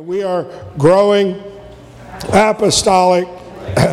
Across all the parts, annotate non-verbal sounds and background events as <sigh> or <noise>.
we are growing apostolic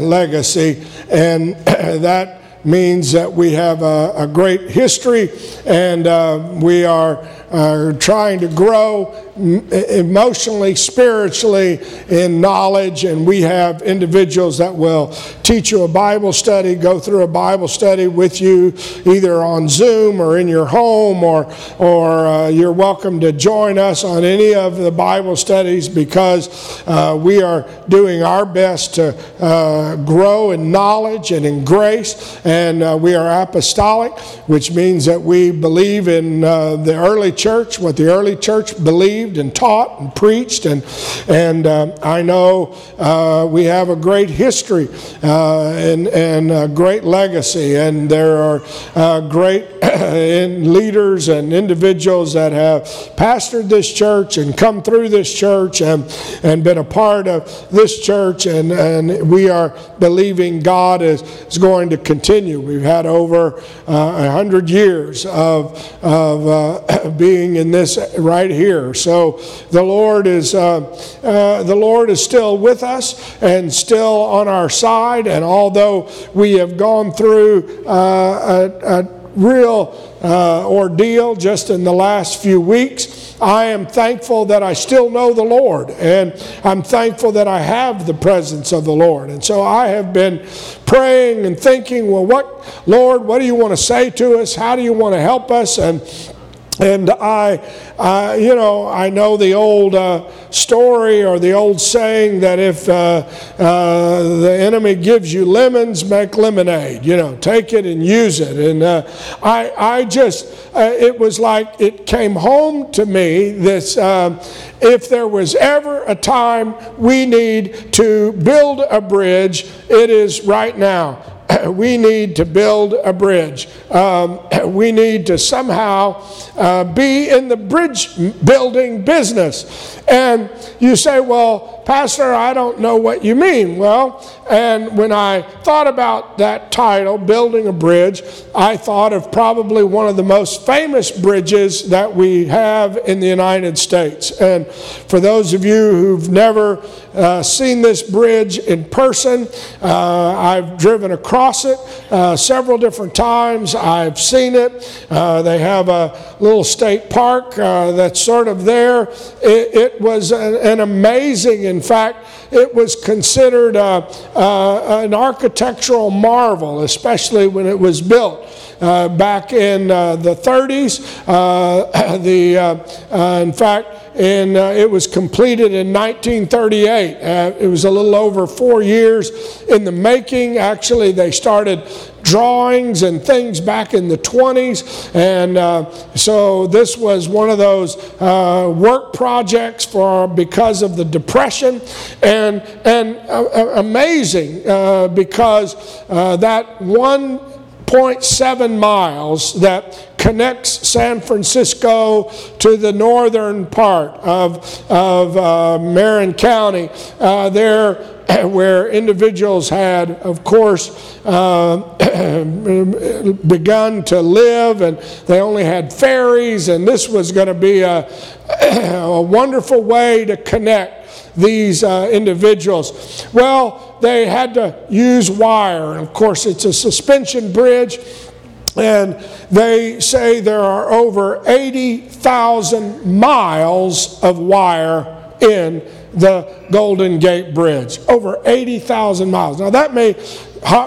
legacy, and <clears throat> that means that we have a, a great history and uh, we are uh, trying to grow emotionally, spiritually, in knowledge, and we have individuals that will teach you a Bible study, go through a Bible study with you, either on Zoom or in your home, or or uh, you're welcome to join us on any of the Bible studies because uh, we are doing our best to uh, grow in knowledge and in grace, and uh, we are apostolic, which means that we believe in uh, the early church, what the early church believed believed and taught and preached. And, and uh, I know uh, we have a great history uh, and, and a great legacy. And there are uh, great <coughs> leaders and individuals that have pastored this church and come through this church and, and been a part of this church. And, and we are believing God is, is going to continue. We've had over uh, a hundred years of, of uh, <coughs> being in this right here. So so the Lord is uh, uh, the Lord is still with us and still on our side. And although we have gone through uh, a, a real uh, ordeal just in the last few weeks. I am thankful that I still know the Lord, and I'm thankful that I have the presence of the Lord. And so I have been praying and thinking, well, what, Lord, what do you want to say to us? How do you want to help us? And and I, you know, I know the old uh, story or the old saying that if uh, uh the enemy gives you lemons, make lemonade. You know, take it and use it. And uh, I, I just, uh, it was like it came home to me this um, if there was ever a time we need to build a bridge, it is right now. <clears throat> we need to build a bridge. Um, <clears throat> we need to somehow uh, be in the bridge building business. And you say, well, Pastor, I don't know what you mean. Well, and when I thought about that title, Building a Bridge, I thought of probably one of the most famous bridges that we have in the United States. And for those of you who've never uh, seen this bridge in person, uh, I've driven across it uh, several different times. I've seen it. Uh, they have a little state park uh, that's sort of there. It, it was an, an amazing in fact, it was considered an architectural marvel, especially when it was built. Uh, back in uh, the 30s. Uh, <coughs> the, uh, in fact, and uh, it was completed in 1938. Uh, it was a little over four years in the making. Actually, they started drawings and things back in the 20s. And uh, so this was one of those work projects for because of the depression, and and amazing because that one 0.7 miles that connects San Francisco to the northern part of, of uh, Marin County. Uh, there, <clears throat> where individuals had, of course, uh, <clears throat> begun to live, and they only had ferries, and this was going to be a, <clears throat> a wonderful way to connect these uh, individuals? Well, they had to use wire. And of course, it's a suspension bridge. And they say there are over 80,000 miles of wire in the Golden Gate Bridge. Over 80,000 miles. Now, that may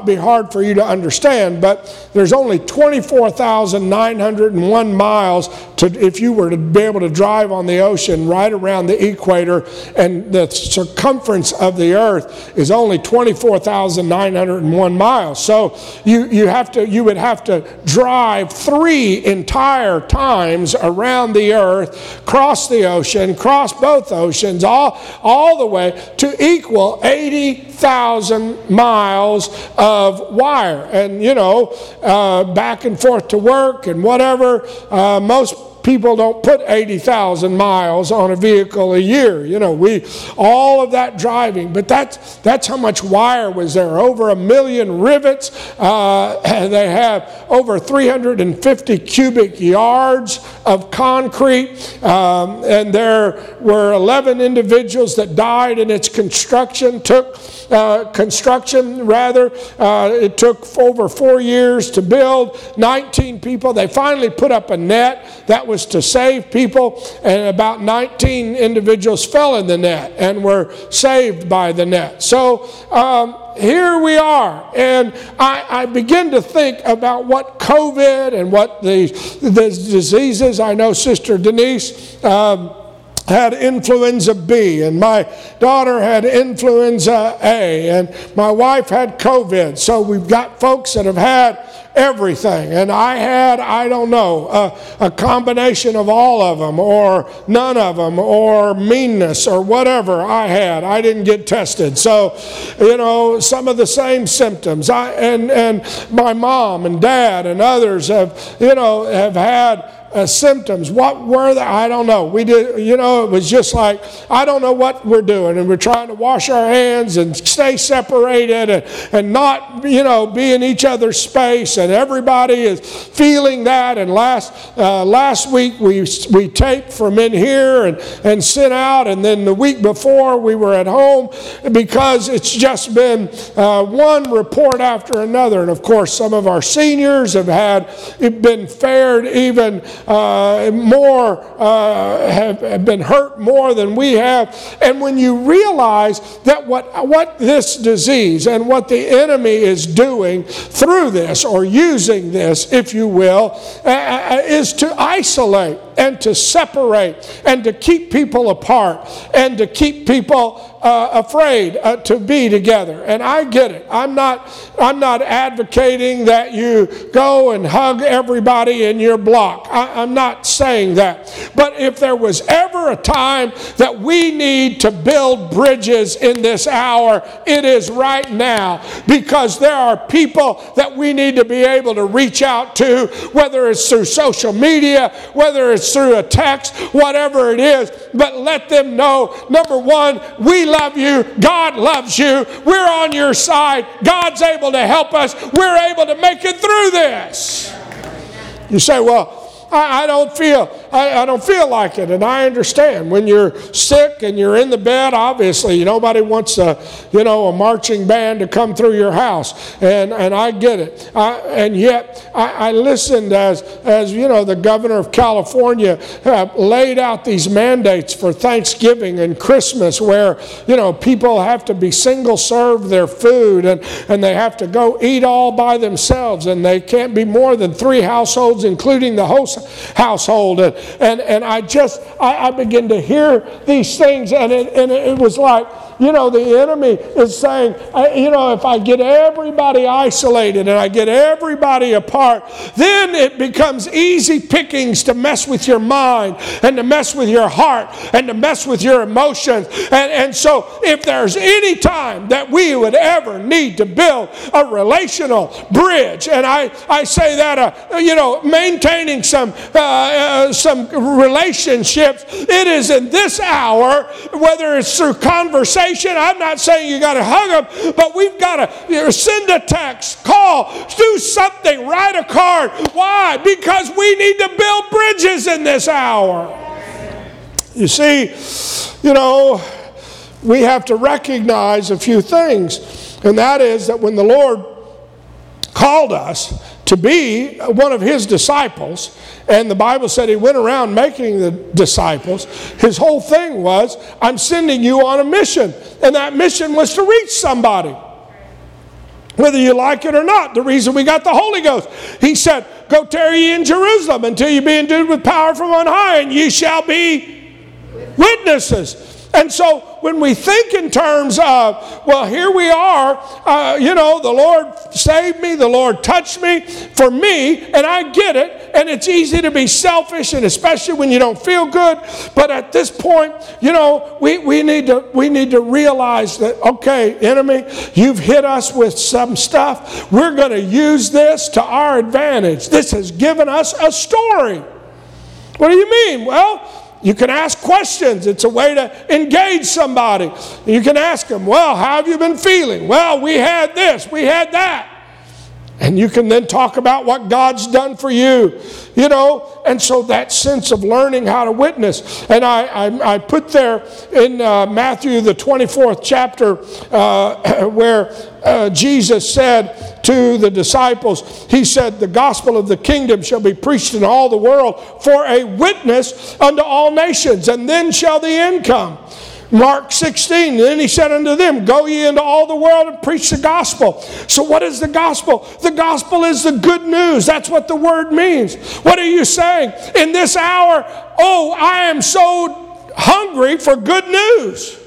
be hard for you to understand, but there's only 24,901 miles to, if you were to be able to drive on the ocean right around the equator, and the circumference of the earth is only 24,901 miles. So you, you, have to, you would have to drive three entire times around the earth, cross the ocean, cross both oceans, all, all the way to equal 80,000 miles of wire. And, you know, uh, back and forth to work and whatever, uh, most people don't put 80,000 miles on a vehicle a year. You know, we all of that driving, but that's that's how much wire was there. Over a million rivets. Uh, <laughs> they have over 350 cubic yards of concrete, um, and there were 11 individuals that died in its construction. Took uh, construction rather. Uh, it took over four years to build. 19 people. They finally put up a net that was to save people, and about 19 individuals fell in the net and were saved by the net. So. Um, here we are. And I, I, begin to think about what COVID and what the, the diseases, I know Sister Denise. Um, had influenza B, and my daughter had influenza A, and my wife had COVID. So we've got folks that have had everything. And I had, I don't know, a, a, combination of all of them, or none of them, or meanness, or whatever I had. I didn't get tested. So, you know, some of the same symptoms. I, and, and my mom and dad and others have, you know, have had uh, symptoms. What were they? I don't know. We did, you know, it was just like, I don't know what we're doing. And we're trying to wash our hands and stay separated and, and not, you know, be in each other's space. And everybody is feeling that. And last, uh, last week we, we taped from in here and, and sent out. And then the week before we were at home because it's just been uh, one report after another. And of course, some of our seniors have had, been fared even uh, more uh, have, have been hurt more than we have. And when you realize that what, what this disease and what the enemy is doing through this or using this, if you will, uh, uh is to isolate and to separate and to keep people apart and to keep people uh, afraid uh, to be together. And I get it. I'm not, I'm not advocating that you go and hug everybody in your block. I, I'm not saying that. But if there was ever a time that we need to build bridges in this hour, it is right now because there are people that we need to be able to reach out to, whether it's through social media, whether it's through a text, whatever it is. But let them know number one, we love you. God loves you. We're on your side. God's able to help us. We're able to make it through this. You say, well, I, I don't feel I, I, don't feel like it, and I understand when you're sick and you're in the bed. Obviously, nobody wants a you know a marching band to come through your house, and and I get it. I, and yet I, listened as as you know the governor of California uh, laid out these mandates for Thanksgiving and Christmas, where you know people have to be single serve their food and and they have to go eat all by themselves, and they can't be more than three households, including the host household. And, and, and I just, I, I begin to hear these things, and it, and it was like, you know, the enemy is saying, you know, if I get everybody isolated and I get everybody apart, then it becomes easy pickings to mess with your mind and to mess with your heart and to mess with your emotions. And, and so, if there's any time that we would ever need to build a relational bridge, and I, I say that, uh, you know, maintaining some, uh, uh, some relationships, it is in this hour, whether it's through conversation I'm not saying you got to hug them, but we've got to send a text, call, do something, write a card. Why? Because we need to build bridges in this hour. You see, you know, we have to recognize a few things, and that is that when the Lord called us to be one of his disciples, and the Bible said he went around making the disciples. His whole thing was, I'm sending you on a mission. And that mission was to reach somebody. Whether you like it or not, the reason we got the Holy Ghost. He said, Go tarry ye in Jerusalem until you be endued with power from on high, and ye shall be witnesses. And so when we think in terms of, well, here we are, uh, you know, the Lord saved me, the Lord touched me for me, and I get it. And it's easy to be selfish, and especially when you don't feel good. But at this point, you know, we, we, need, to, we need to realize that, okay, enemy, you've hit us with some stuff. We're going to use this to our advantage. This has given us a story. What do you mean? Well, you can ask questions. It's a way to engage somebody. You can ask them, Well, how have you been feeling? Well, we had this, we had that. And you can then talk about what God's done for you, you know. And so that sense of learning how to witness. And I, I, I put there in uh, Matthew, the 24th chapter, uh, <clears throat> where uh, Jesus said to the disciples, He said, The gospel of the kingdom shall be preached in all the world for a witness unto all nations, and then shall the end come. Mark 16, then he said unto them, Go ye into all the world and preach the gospel. So, what is the gospel? The gospel is the good news. That's what the word means. What are you saying? In this hour, oh, I am so hungry for good news.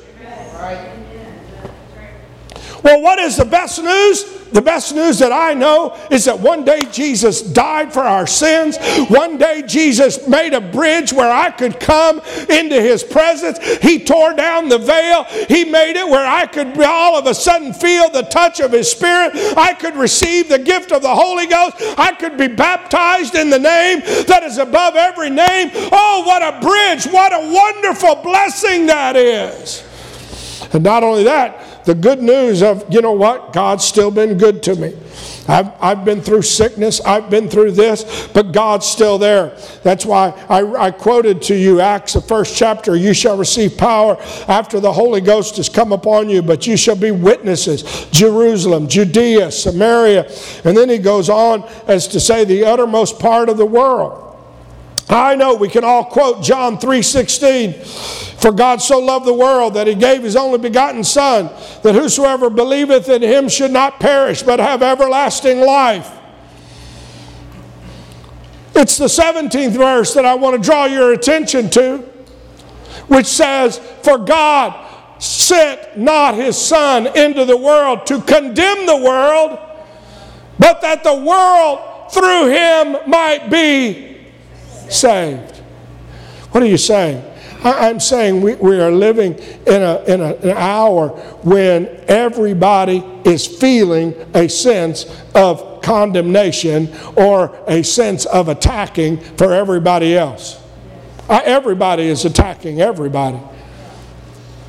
Well, what is the best news? The best news that I know is that one day Jesus died for our sins. One day Jesus made a bridge where I could come into his presence. He tore down the veil. He made it where I could all of a sudden feel the touch of his spirit. I could receive the gift of the Holy Ghost. I could be baptized in the name that is above every name. Oh, what a bridge. What a wonderful blessing that is. And not only that, the good news of, you know what, God's still been good to me. I've, I've been through sickness, I've been through this, but God's still there. That's why I, I quoted to you Acts, the first chapter you shall receive power after the Holy Ghost has come upon you, but you shall be witnesses. Jerusalem, Judea, Samaria. And then he goes on as to say the uttermost part of the world. I know we can all quote John 3:16. For God so loved the world that he gave his only begotten Son, that whosoever believeth in him should not perish, but have everlasting life. It's the 17th verse that I want to draw your attention to, which says, For God sent not his Son into the world to condemn the world, but that the world through him might be saved. What are you saying? I'm saying we, we are living in, a, in a, an hour when everybody is feeling a sense of condemnation or a sense of attacking for everybody else. Uh, everybody is attacking everybody.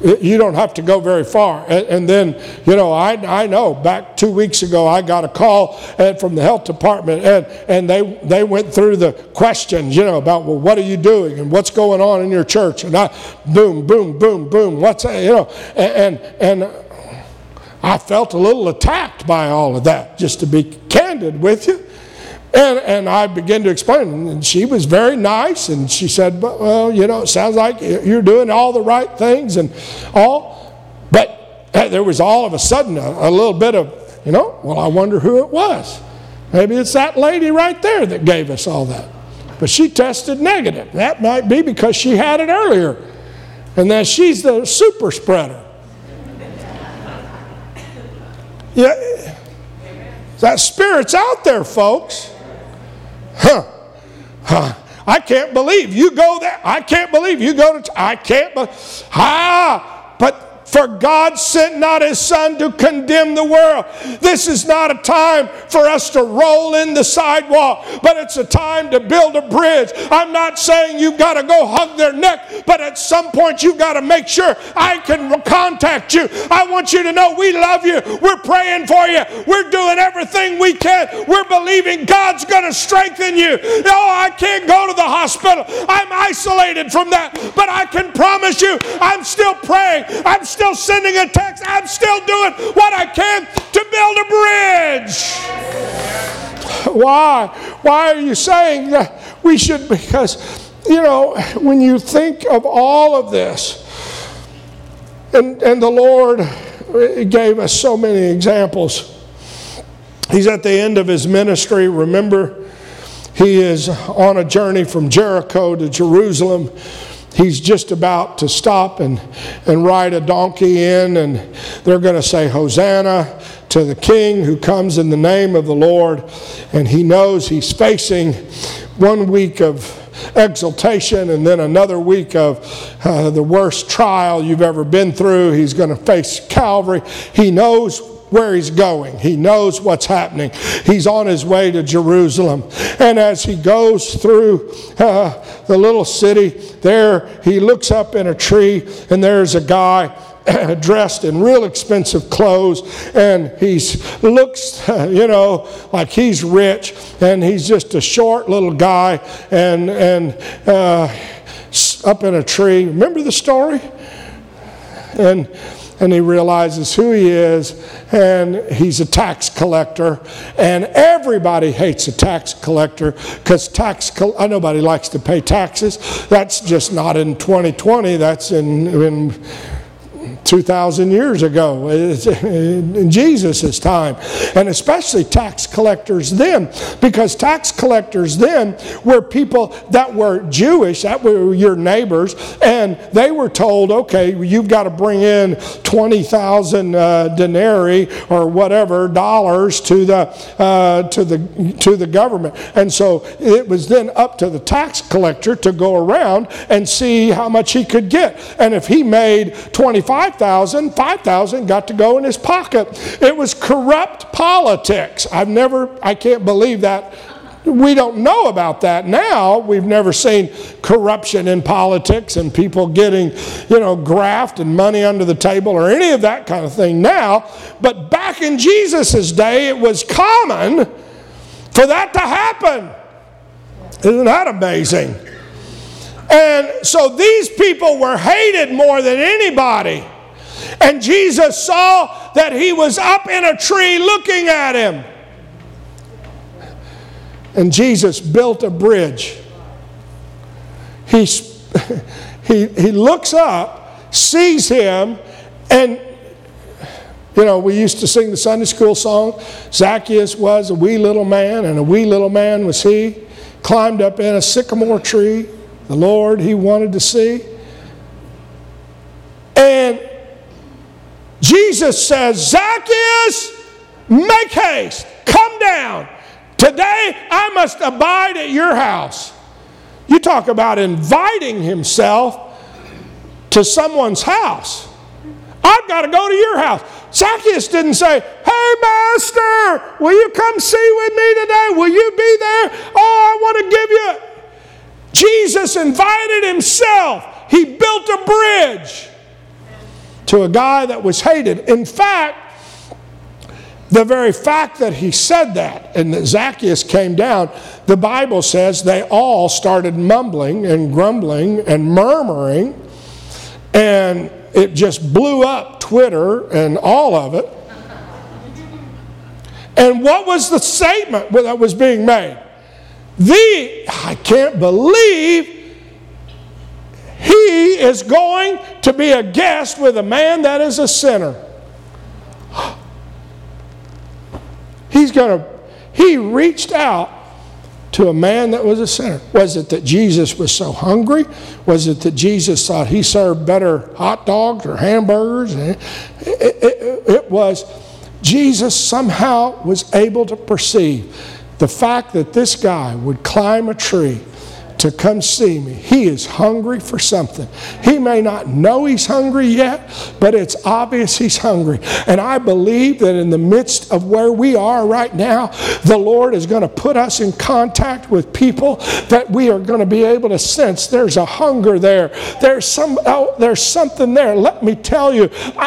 You don't have to go very far. And, then, you know, I, I know back two weeks ago, I got a call uh, from the health department, and, and they, they went through the questions, you know, about, well, what are you doing and what's going on in your church? And I, boom, boom, boom, boom, what's that, you know, and, and, and I felt a little attacked by all of that, just to be candid with you. And, and I began to explain, and she was very nice, and she said, Well, you know, it sounds like you're doing all the right things and all. But there was all of a sudden a, a little bit of, you know, well, I wonder who it was. Maybe it's that lady right there that gave us all that. But she tested negative. That might be because she had it earlier, and that she's the super spreader. Yeah, that spirit's out there, folks. Huh. Huh. I can't believe you go there. I can't believe you go to. I can't. Be- ah, but for God sent not his Son to condemn the world. This is not a time for us to roll in the sidewalk, but it's a time to build a bridge. I'm not saying you've got to go hug their neck, but at some point you've got to make sure I can contact you. I want you to know we love you. We're praying for you. We're doing everything we can. We're believing God's going to strengthen you. No, I can't go to the hospital. I'm isolated from that, but I can promise you I'm still praying. I'm still still sending a text. I'm still doing what I can to build a bridge. Why? Why are you saying that we should? Because, you know, when you think of all of this, and, and the Lord gave us so many examples. He's at the end of his ministry. Remember, he is on a journey from Jericho to Jerusalem he's just about to stop and, and ride a donkey in, and they're going to say, Hosanna to the King who comes in the name of the Lord. And he knows he's facing one week of exaltation and then another week of uh, the worst trial you've ever been through. He's going to face Calvary. He knows where he's going. He knows what's happening. He's on his way to Jerusalem. And as he goes through uh, the little city, there he looks up in a tree, and there's a guy <clears throat> dressed in real expensive clothes and he looks <laughs> you know like he's rich and he's just a short little guy and and uh, up in a tree remember the story and and he realizes who he is, and he's a tax collector. And everybody hates a tax collector because tax uh, nobody likes to pay taxes. That's just not in 2020. That's in, in 2,000 years ago, in Jesus' time, and especially tax collectors then, because tax collectors then were people that were Jewish, that were your neighbors, and they were told, okay, you've got to bring in 20,000 uh, denarii or whatever dollars to the, uh, to, the, to the government. And so it was then up to the tax collector to go around and see how much he could get. And if he made 25 5,000, 5,000 got to go in his pocket. It was corrupt politics. I've never, I can't believe that. We don't know about that now. We've never seen corruption in politics and people getting, you know, graft and money under the table or any of that kind of thing now. But back in Jesus' day, it was common for that to happen. Isn't that amazing? And so these people were hated more than anybody. And Jesus saw that he was up in a tree looking at him. And Jesus built a bridge. He, <laughs> he, he looks up, sees him, and you know, we used to sing the Sunday school song Zacchaeus was a wee little man, and a wee little man was he. Climbed up in a sycamore tree, the Lord he wanted to see. And Jesus says, Zacchaeus, make haste, come down. Today I must abide at your house. You talk about inviting himself to someone's house. I've got to go to your house. Zacchaeus didn't say, Hey, Master, will you come see with me today? Will you be there? Oh, I want to give you. Jesus invited himself, he built a bridge to a guy that was hated. In fact, the very fact that he said that and that Zacchaeus came down, the Bible says they all started mumbling and grumbling and murmuring, and it just blew up Twitter and all of it. And what was the statement that was being made? The, I can't believe he is going to be a guest with a man that is a sinner. <gasps> He's going to, he reached out to a man that was a sinner. Was it that Jesus was so hungry? Was it that Jesus thought he served better hot dogs or hamburgers? It, it, it was Jesus somehow was able to perceive the fact that this guy would climb a tree to come see me. He is hungry for something. He may not know he's hungry yet, but it's obvious he's hungry. And I believe that in the midst of where we are right now, the Lord is going to put us in contact with people that we are going to be able to sense there's a hunger there. There's some oh, there's something there. Let me tell you,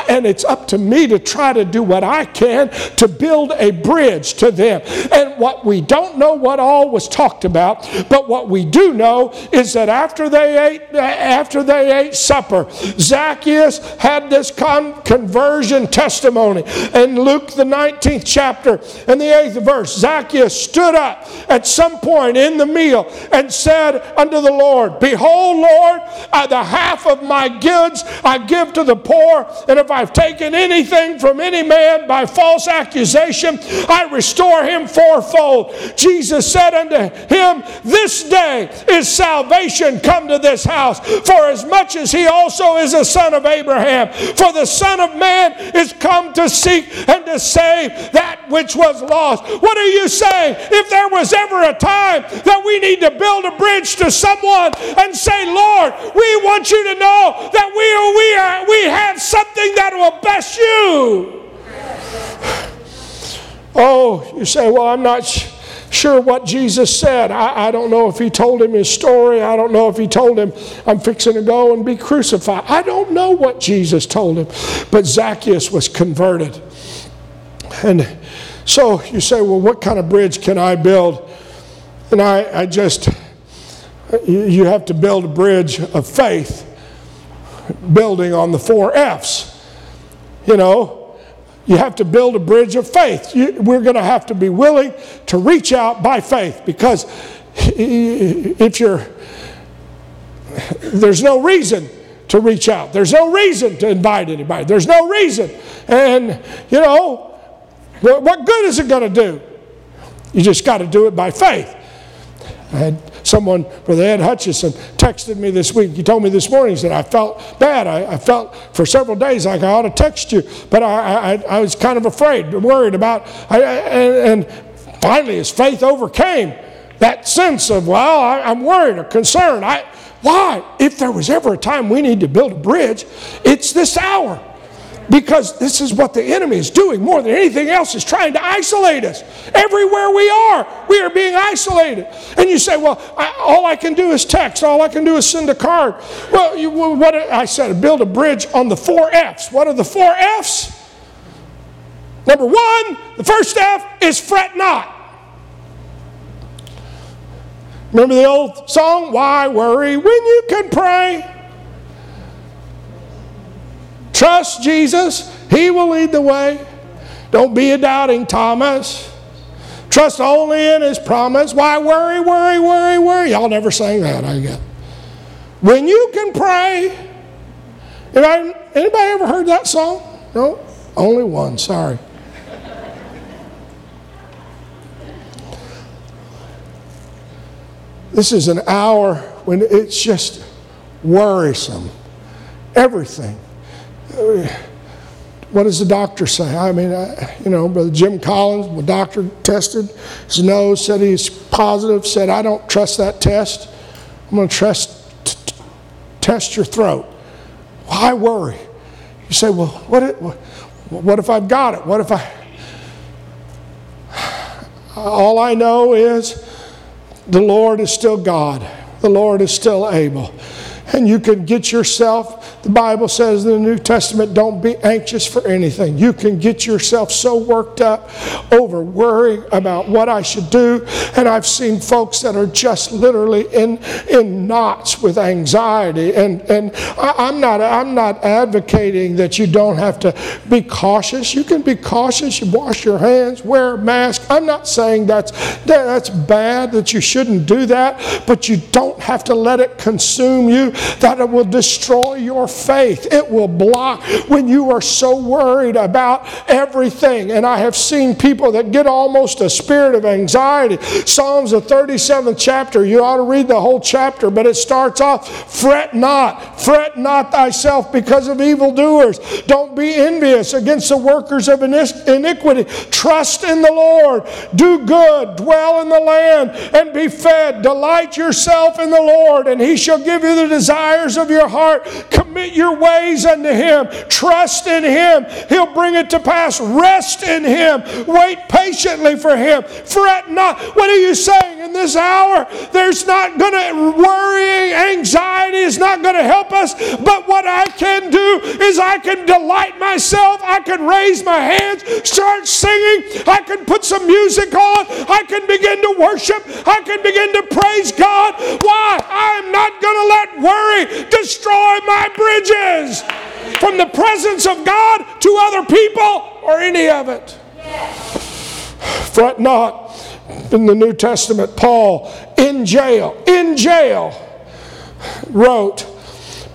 and it's up to me to try to do what I can to build a bridge to them. And what we don't know what all was talked about, but what we do know know is that after they ate, after they ate supper, Zacchaeus had this con- conversion testimony. In Luke, the 19th chapter and the 8th verse, Zacchaeus stood up at some point in the meal and said unto the Lord, Behold, Lord, uh, the half of my goods I give to the poor, and if I've taken anything from any man by false accusation, I restore him fourfold. Jesus said unto him, This day is salvation come to this house, for as much as he also is a son of Abraham. For the Son of Man is come to seek and to save that which was lost. What are you saying? If there was ever a time that we need to build a bridge to someone and say, Lord, we want you to know that we are, we are, we have something that will bless you. Oh, you say, well, I'm not sure what Jesus said. I, I, don't know if he told him his story. I don't know if he told him, I'm fixing to go and be crucified. I don't know what Jesus told him. But Zacchaeus was converted. And so you say, well, what kind of bridge can I build? And I, I just, you have to build a bridge of faith, building on the four F's. You know, you have to build a bridge of faith. You, we're going to have to be willing to reach out by faith because <laughs> if you're, there's no reason to reach out. There's no reason to invite anybody. There's no reason. And, you know, what good is it going to do? You just got to do it by faith. Had someone, Brother Ed Hutchison, texted me this week. He told me this morning, he said, I felt bad. I, I felt for several days like I ought to text you, but I, I, I was kind of afraid, worried about, and, and, finally his faith overcame that sense of, well, I, am worried or concerned. I, why? If there was ever a time we need to build a bridge, it's this hour because this is what the enemy is doing more than anything else is trying to isolate us. Everywhere we are we are being isolated. And you say well I, all i can do is text. All i can do is send a card. Well you, what i said build a bridge on the four f's. What are the four f's? Number one the first f is fret not. Remember the old song why worry when you can pray Trust Jesus, He will lead the way. Don't be a doubting Thomas. Trust only in His promise. Why worry, worry, worry, worry? Y'all never sang that, I guess. When you can pray. Anybody, anybody ever heard that song? No? Only one, sorry. This is an hour when it's just worrisome. Everything what does the doctor say? I mean, I, you know, Brother Jim Collins, the doctor tested his nose, said he's positive, said, I don't trust that test. I'm going to trust, t- test your throat. Why worry? You say, well, what, it, what if I've got it? What if I. All I know is the Lord is still God, the Lord is still able. And you can get yourself the Bible says in the New Testament, don't be anxious for anything. You can get yourself so worked up over worrying about what I should do. And I've seen folks that are just literally in, in knots with anxiety. And, and I, am not, I'm not advocating that you don't have to be cautious. You can be cautious. You wash your hands, wear a mask. I'm not saying that's, that's bad, that you shouldn't do that, but you don't have to let it consume you, that it will destroy your faith. It will block when you are so worried about everything. And I have seen people that get almost a spirit of anxiety. Psalms, the 37th chapter, you ought to read the whole chapter, but it starts off fret not, fret not thyself because of evildoers. Don't be envious against the workers of iniquity. Trust in the Lord. Do good, dwell in the land, and be fed. Delight yourself in the Lord, and he shall give you the desires of your heart. Commit Your ways unto Him. Trust in Him. He'll bring it to pass. Rest in Him. Wait patiently for Him. Fret not. What are you saying in this hour? There's not going to, worrying, anxiety is not going to help us. But what I can do is I can delight myself. I can raise my hands, start singing. I can put some music on. I can begin to worship. I can begin to praise God. Why? I'm not going to let worry destroy my bridges from the presence of God to other people or any of it. Fret not. In the New Testament, Paul in jail, in jail, wrote,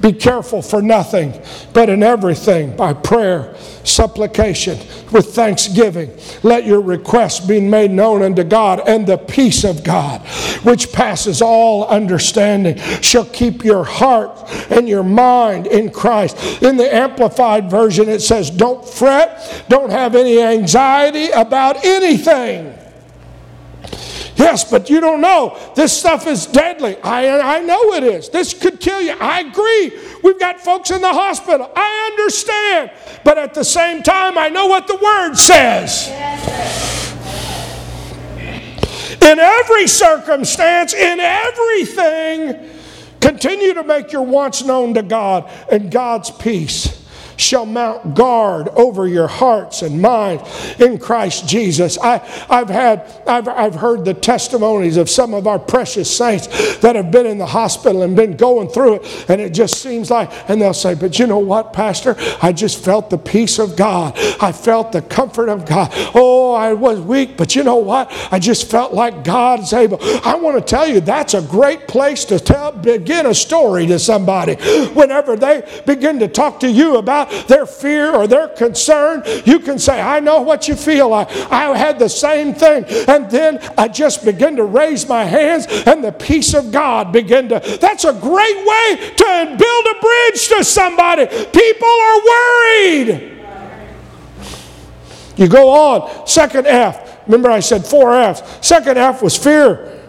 Be careful for nothing, but in everything by prayer supplication with thanksgiving. Let your requests be made known unto God, and the peace of God, which passes all understanding, shall keep your heart and your mind in Christ. In the Amplified Version, it says, Don't fret, don't have any anxiety about anything. Yes, but you don't know. This stuff is deadly. I, I know it is. This could kill you. I agree. We've got folks in the hospital. I understand. But at the same time, I know what the Word says. In every circumstance, in everything, continue to make your wants known to God, and God's peace shall mount guard over your hearts and minds in Christ Jesus. I, have had, I've, I've heard the testimonies of some of our precious saints that have been in the hospital and been going through it, and it just seems like, and they'll say, But you know what, Pastor? I just felt the peace of God. I felt the comfort of God. Oh, I was weak, but you know what? I just felt like God's able. I want to tell you, that's a great place to tell, begin a story to somebody. Whenever they begin to talk to you about their fear or their concern, you can say, I know what you feel. I, I had the same thing. And then I just begin to raise my hands and the peace of God begin to. That's a great way to build a bridge to somebody. People are worried. You go on, second F. Remember, I said four F's. Second F was fear.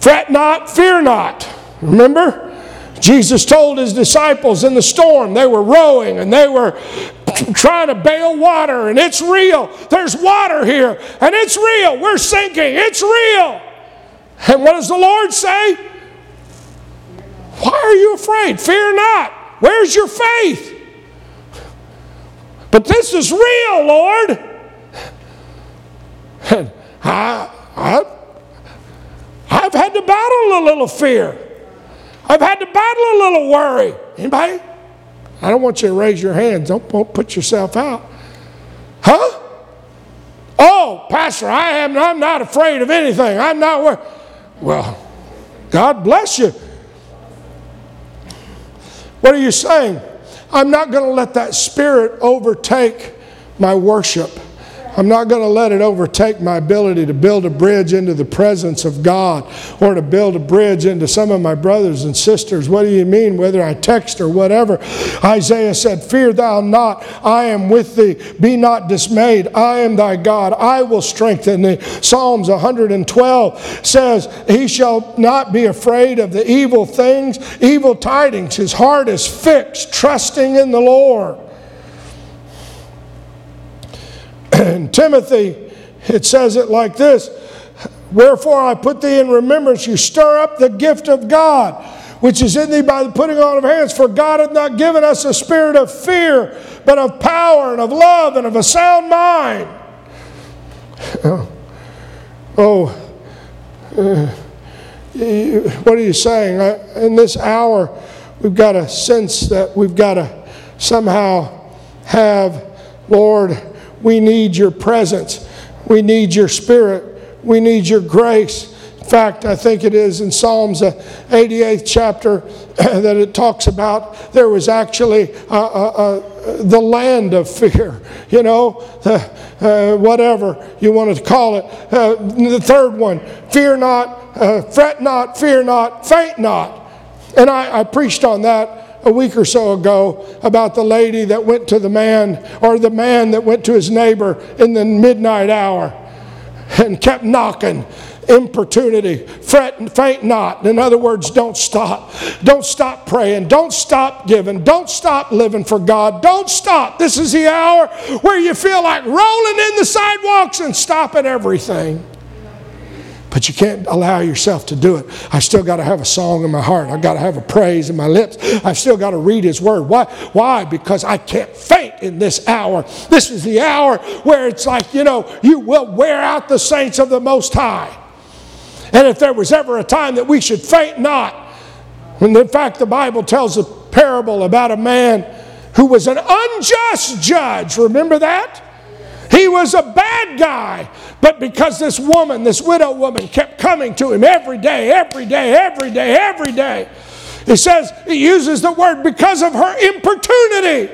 Fret not, fear not. Remember? Jesus told his disciples in the storm, they were rowing and they were trying to bail water, and it's real. There's water here, and it's real. We're sinking, it's real. And what does the Lord say? Why are you afraid? Fear not. Where's your faith? But this is real, Lord. And <laughs> I, I, I've had to battle a little fear. I've had to battle a little worry. Anybody? I don't want you to raise your hands. Don't, don't put yourself out. Huh? Oh, Pastor, I am I'm not afraid of anything. I'm not worried. Well, God bless you. What are you saying? I'm not going to let that spirit overtake my worship. I'm not going to let it overtake my ability to build a bridge into the presence of God or to build a bridge into some of my brothers and sisters. What do you mean, whether I text or whatever? Isaiah said, Fear thou not, I am with thee. Be not dismayed, I am thy God. I will strengthen thee. Psalms 112 says, He shall not be afraid of the evil things, evil tidings. His heart is fixed, trusting in the Lord. In <clears throat> Timothy, it says it like this Wherefore I put thee in remembrance, you stir up the gift of God, which is in thee by the putting on of hands. For God hath not given us a spirit of fear, but of power and of love and of a sound mind. <laughs> Oh, uh, what are you saying? in this hour, we've got a sense that we've got to somehow have, Lord, we need your presence. We need your spirit. We need your grace. In fact, I think it is in Psalms 88th uh, chapter <clears throat> that it talks about there was actually uh, uh, the land of fear, <laughs> you know, whatever you wanted to call it. The third one, fear not, fret not, fear not, faint not. And I, I preached on that a week or so ago about the lady that went to the man, or the man that went to his neighbor in the midnight hour and kept knocking importunity. Fret and faint not. In other words, don't stop. Don't stop praying. Don't stop giving. Don't stop living for God. Don't stop. This is the hour where you feel like rolling in the sidewalks and stopping everything but you can't allow yourself to do it. I've still got to have a song in my heart. I've got to have a praise in my lips. I've still got to read His Word. Why? Why? Because I can't faint in this hour. This is the hour where it's like, you know, you will wear out the saints of the Most High. And if there was ever a time that we should faint not, when in fact the Bible tells a parable about a man who was an unjust judge. Remember that? He was a bad guy, but because this woman, this widow woman, kept coming to him every day, every day, every day, every day, he says, he uses the word because of her importunity,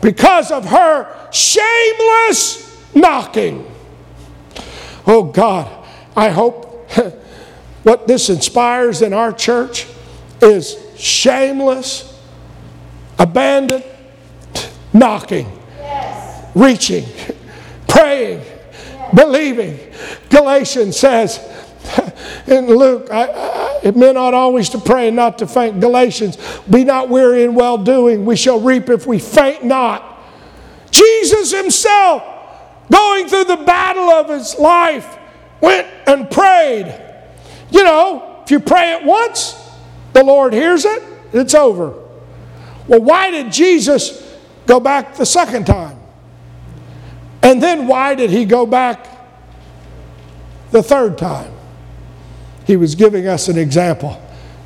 because of her shameless knocking. Oh God, I hope <laughs> what this inspires in our church is shameless, abandoned knocking reaching, praying, believing. Galatians says <laughs> in Luke, I, I, it may not always to pray and not to faint. Galatians, be not weary in well doing. We shall reap if we faint not. Jesus Himself, going through the battle of His life, went and prayed. You know, if you pray it once, the Lord hears it, it's over. Well, why did Jesus go back the second time? And then why did he go back the third time? He was giving us an example.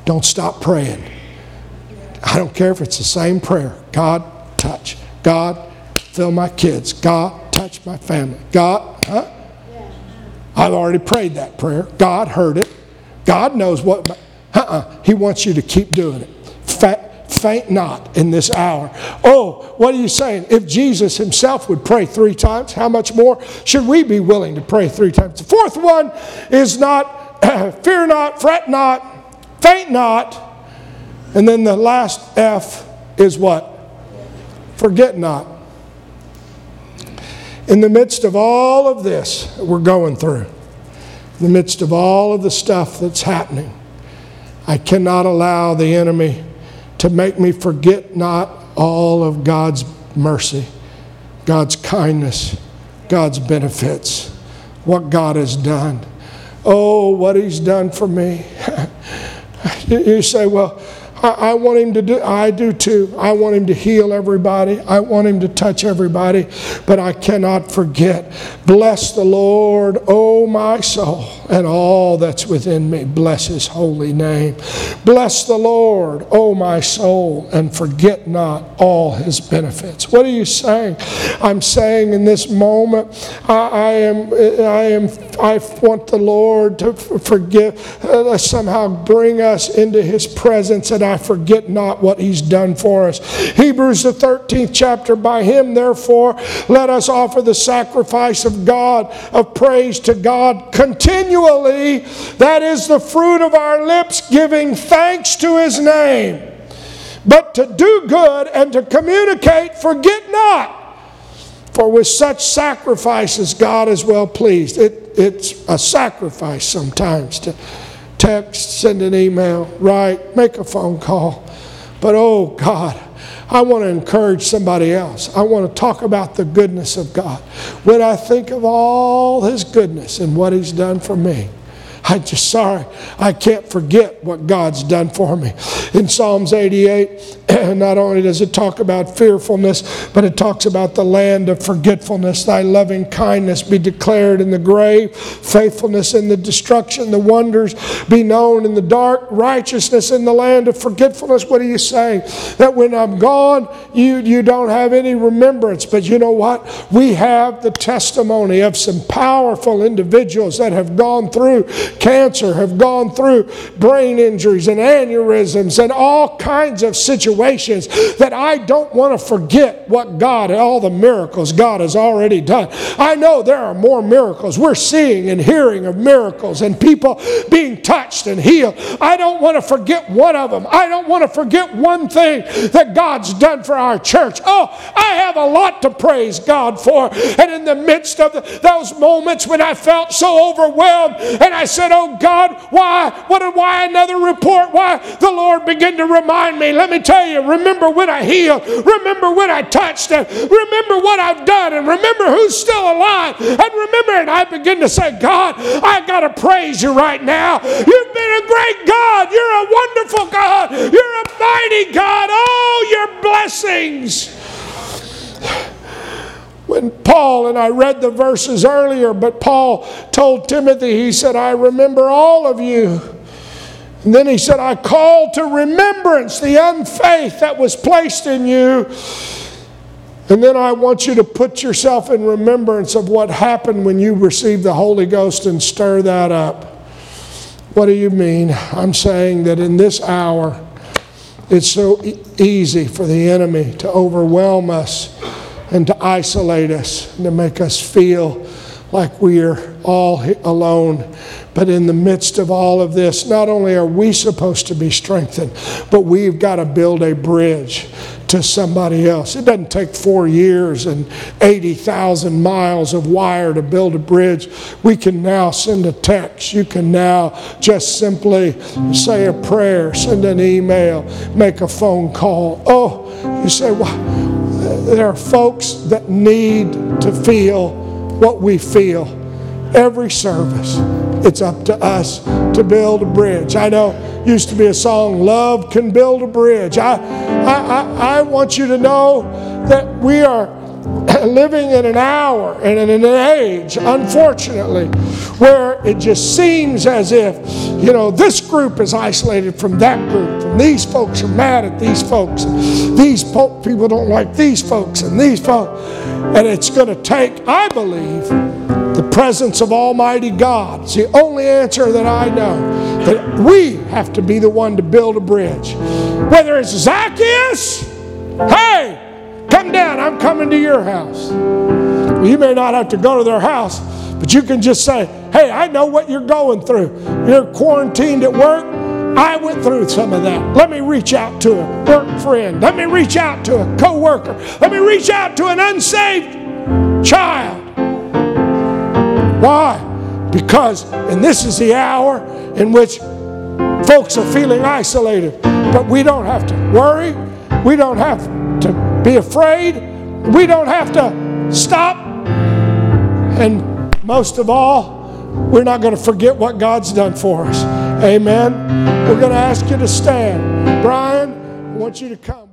Don't stop praying. I don't care if it's the same prayer God, touch. God, fill my kids. God, touch my family. God, huh? I've already prayed that prayer. God heard it. God knows what. Uh-uh. He wants you to keep doing it. Faint not in this hour. Oh, what are you saying? If Jesus himself would pray three times, how much more should we be willing to pray three times? The fourth one is not <clears throat> fear not, fret not, faint not. And then the last F is what? Forget not. In the midst of all of this we're going through, in the midst of all of the stuff that's happening, I cannot allow the enemy to make me forget not all of God's mercy, God's kindness, God's benefits, what God has done. Oh, what He's done for me. <laughs> you say, well, I, I, want him to do, I do too. I want him to heal everybody. I want him to touch everybody, but I cannot forget. Bless the Lord, O my soul, and all that's within me. Bless his holy name. Bless the Lord, O my soul, and forget not all his benefits. What are you saying? I'm saying in this moment, I, I am, I am, I want the Lord to forgive, uh, somehow bring us into his presence, and I forget not what he's done for us. Hebrews, the 13th chapter, by him, therefore, let us offer the sacrifice of God, of praise to God continually. That is the fruit of our lips, giving thanks to his name. But to do good and to communicate, forget not. For with such sacrifices, God is well pleased. It, it's a sacrifice sometimes to text, send an email, write, make a phone call. But oh God, I want to encourage somebody else. I want to talk about the goodness of God. When I think of all His goodness and what He's done for me, I'm just sorry. I can't forget what God's done for me. In Psalms 88, <clears throat> not only does it talk about fearfulness, but it talks about the land of forgetfulness. Thy loving kindness be declared in the grave, faithfulness in the destruction, the wonders be known in the dark, righteousness in the land of forgetfulness. What are you saying? That when I'm gone, you, you don't have any remembrance. But you know what? We have the testimony of some powerful individuals that have gone through cancer, have gone through brain injuries and aneurysms and all kinds of situations that I don't want to forget what God, and all the miracles God has already done. I know there are more miracles. We're seeing and hearing of miracles and people being touched and healed. I don't want to forget one of them. I don't want to forget one thing that God's done for our church. Oh, I have a lot to praise God for. And in the midst of the, those moments when I felt so overwhelmed and I said, said, Oh God, why? What, why another report? Why? The Lord began to remind me. Let me tell you, remember when I healed, remember when I touched it, remember what I've done, and remember who's still alive. And remember, and I begin to say, God, I got to praise you right now. You've been a great God. You're a wonderful God. You're a mighty God. Oh, your blessings when Paul, and I read the verses earlier, but Paul told Timothy, he said, I remember all of you. And then he said, I call to remembrance the unfaith that was placed in you. And then I want you to put yourself in remembrance of what happened when you received the Holy Ghost and stir that up. What do you mean? I'm saying that in this hour, it's so e- easy for the enemy to overwhelm us and to isolate us and to make us feel like we're all alone. But in the midst of all of this, not only are we supposed to be strengthened, but we've got to build a bridge to somebody else. It doesn't take four years and 80,000 miles of wire to build a bridge. We can now send a text. You can now just simply say a prayer, send an email, make a phone call. Oh, you say, well, there are folks that need to feel what we feel. every service. It's up to us to build a bridge. I know used to be a song, Love Can Build a Bridge. I, I, I, I want you to know that we are <clears throat> living in an hour and in an age, unfortunately, where it just seems as if, you know, this group is isolated from that group, and these folks are mad at these folks, and these po- people don't like these folks, and these folks. And it's going to take, I believe, the presence of Almighty God. It's the only answer that I know. That we have to be the one to build a bridge. Whether it's Zacchaeus, hey, Come down, I'm coming to your house. You may not have to go to their house, but you can just say, Hey, I know what you're going through. You're quarantined at work. I went through some of that. Let me reach out to a work friend. Let me reach out to a co-worker. Let me reach out to an unsaved child. Why? Because, and this is the hour in which folks are feeling isolated. But we don't have to worry. We don't have to be afraid. We don't have to stop. And most of all, we're not going to forget what God's done for us. Amen. We're going to ask you to stand. Brian, I want you to come.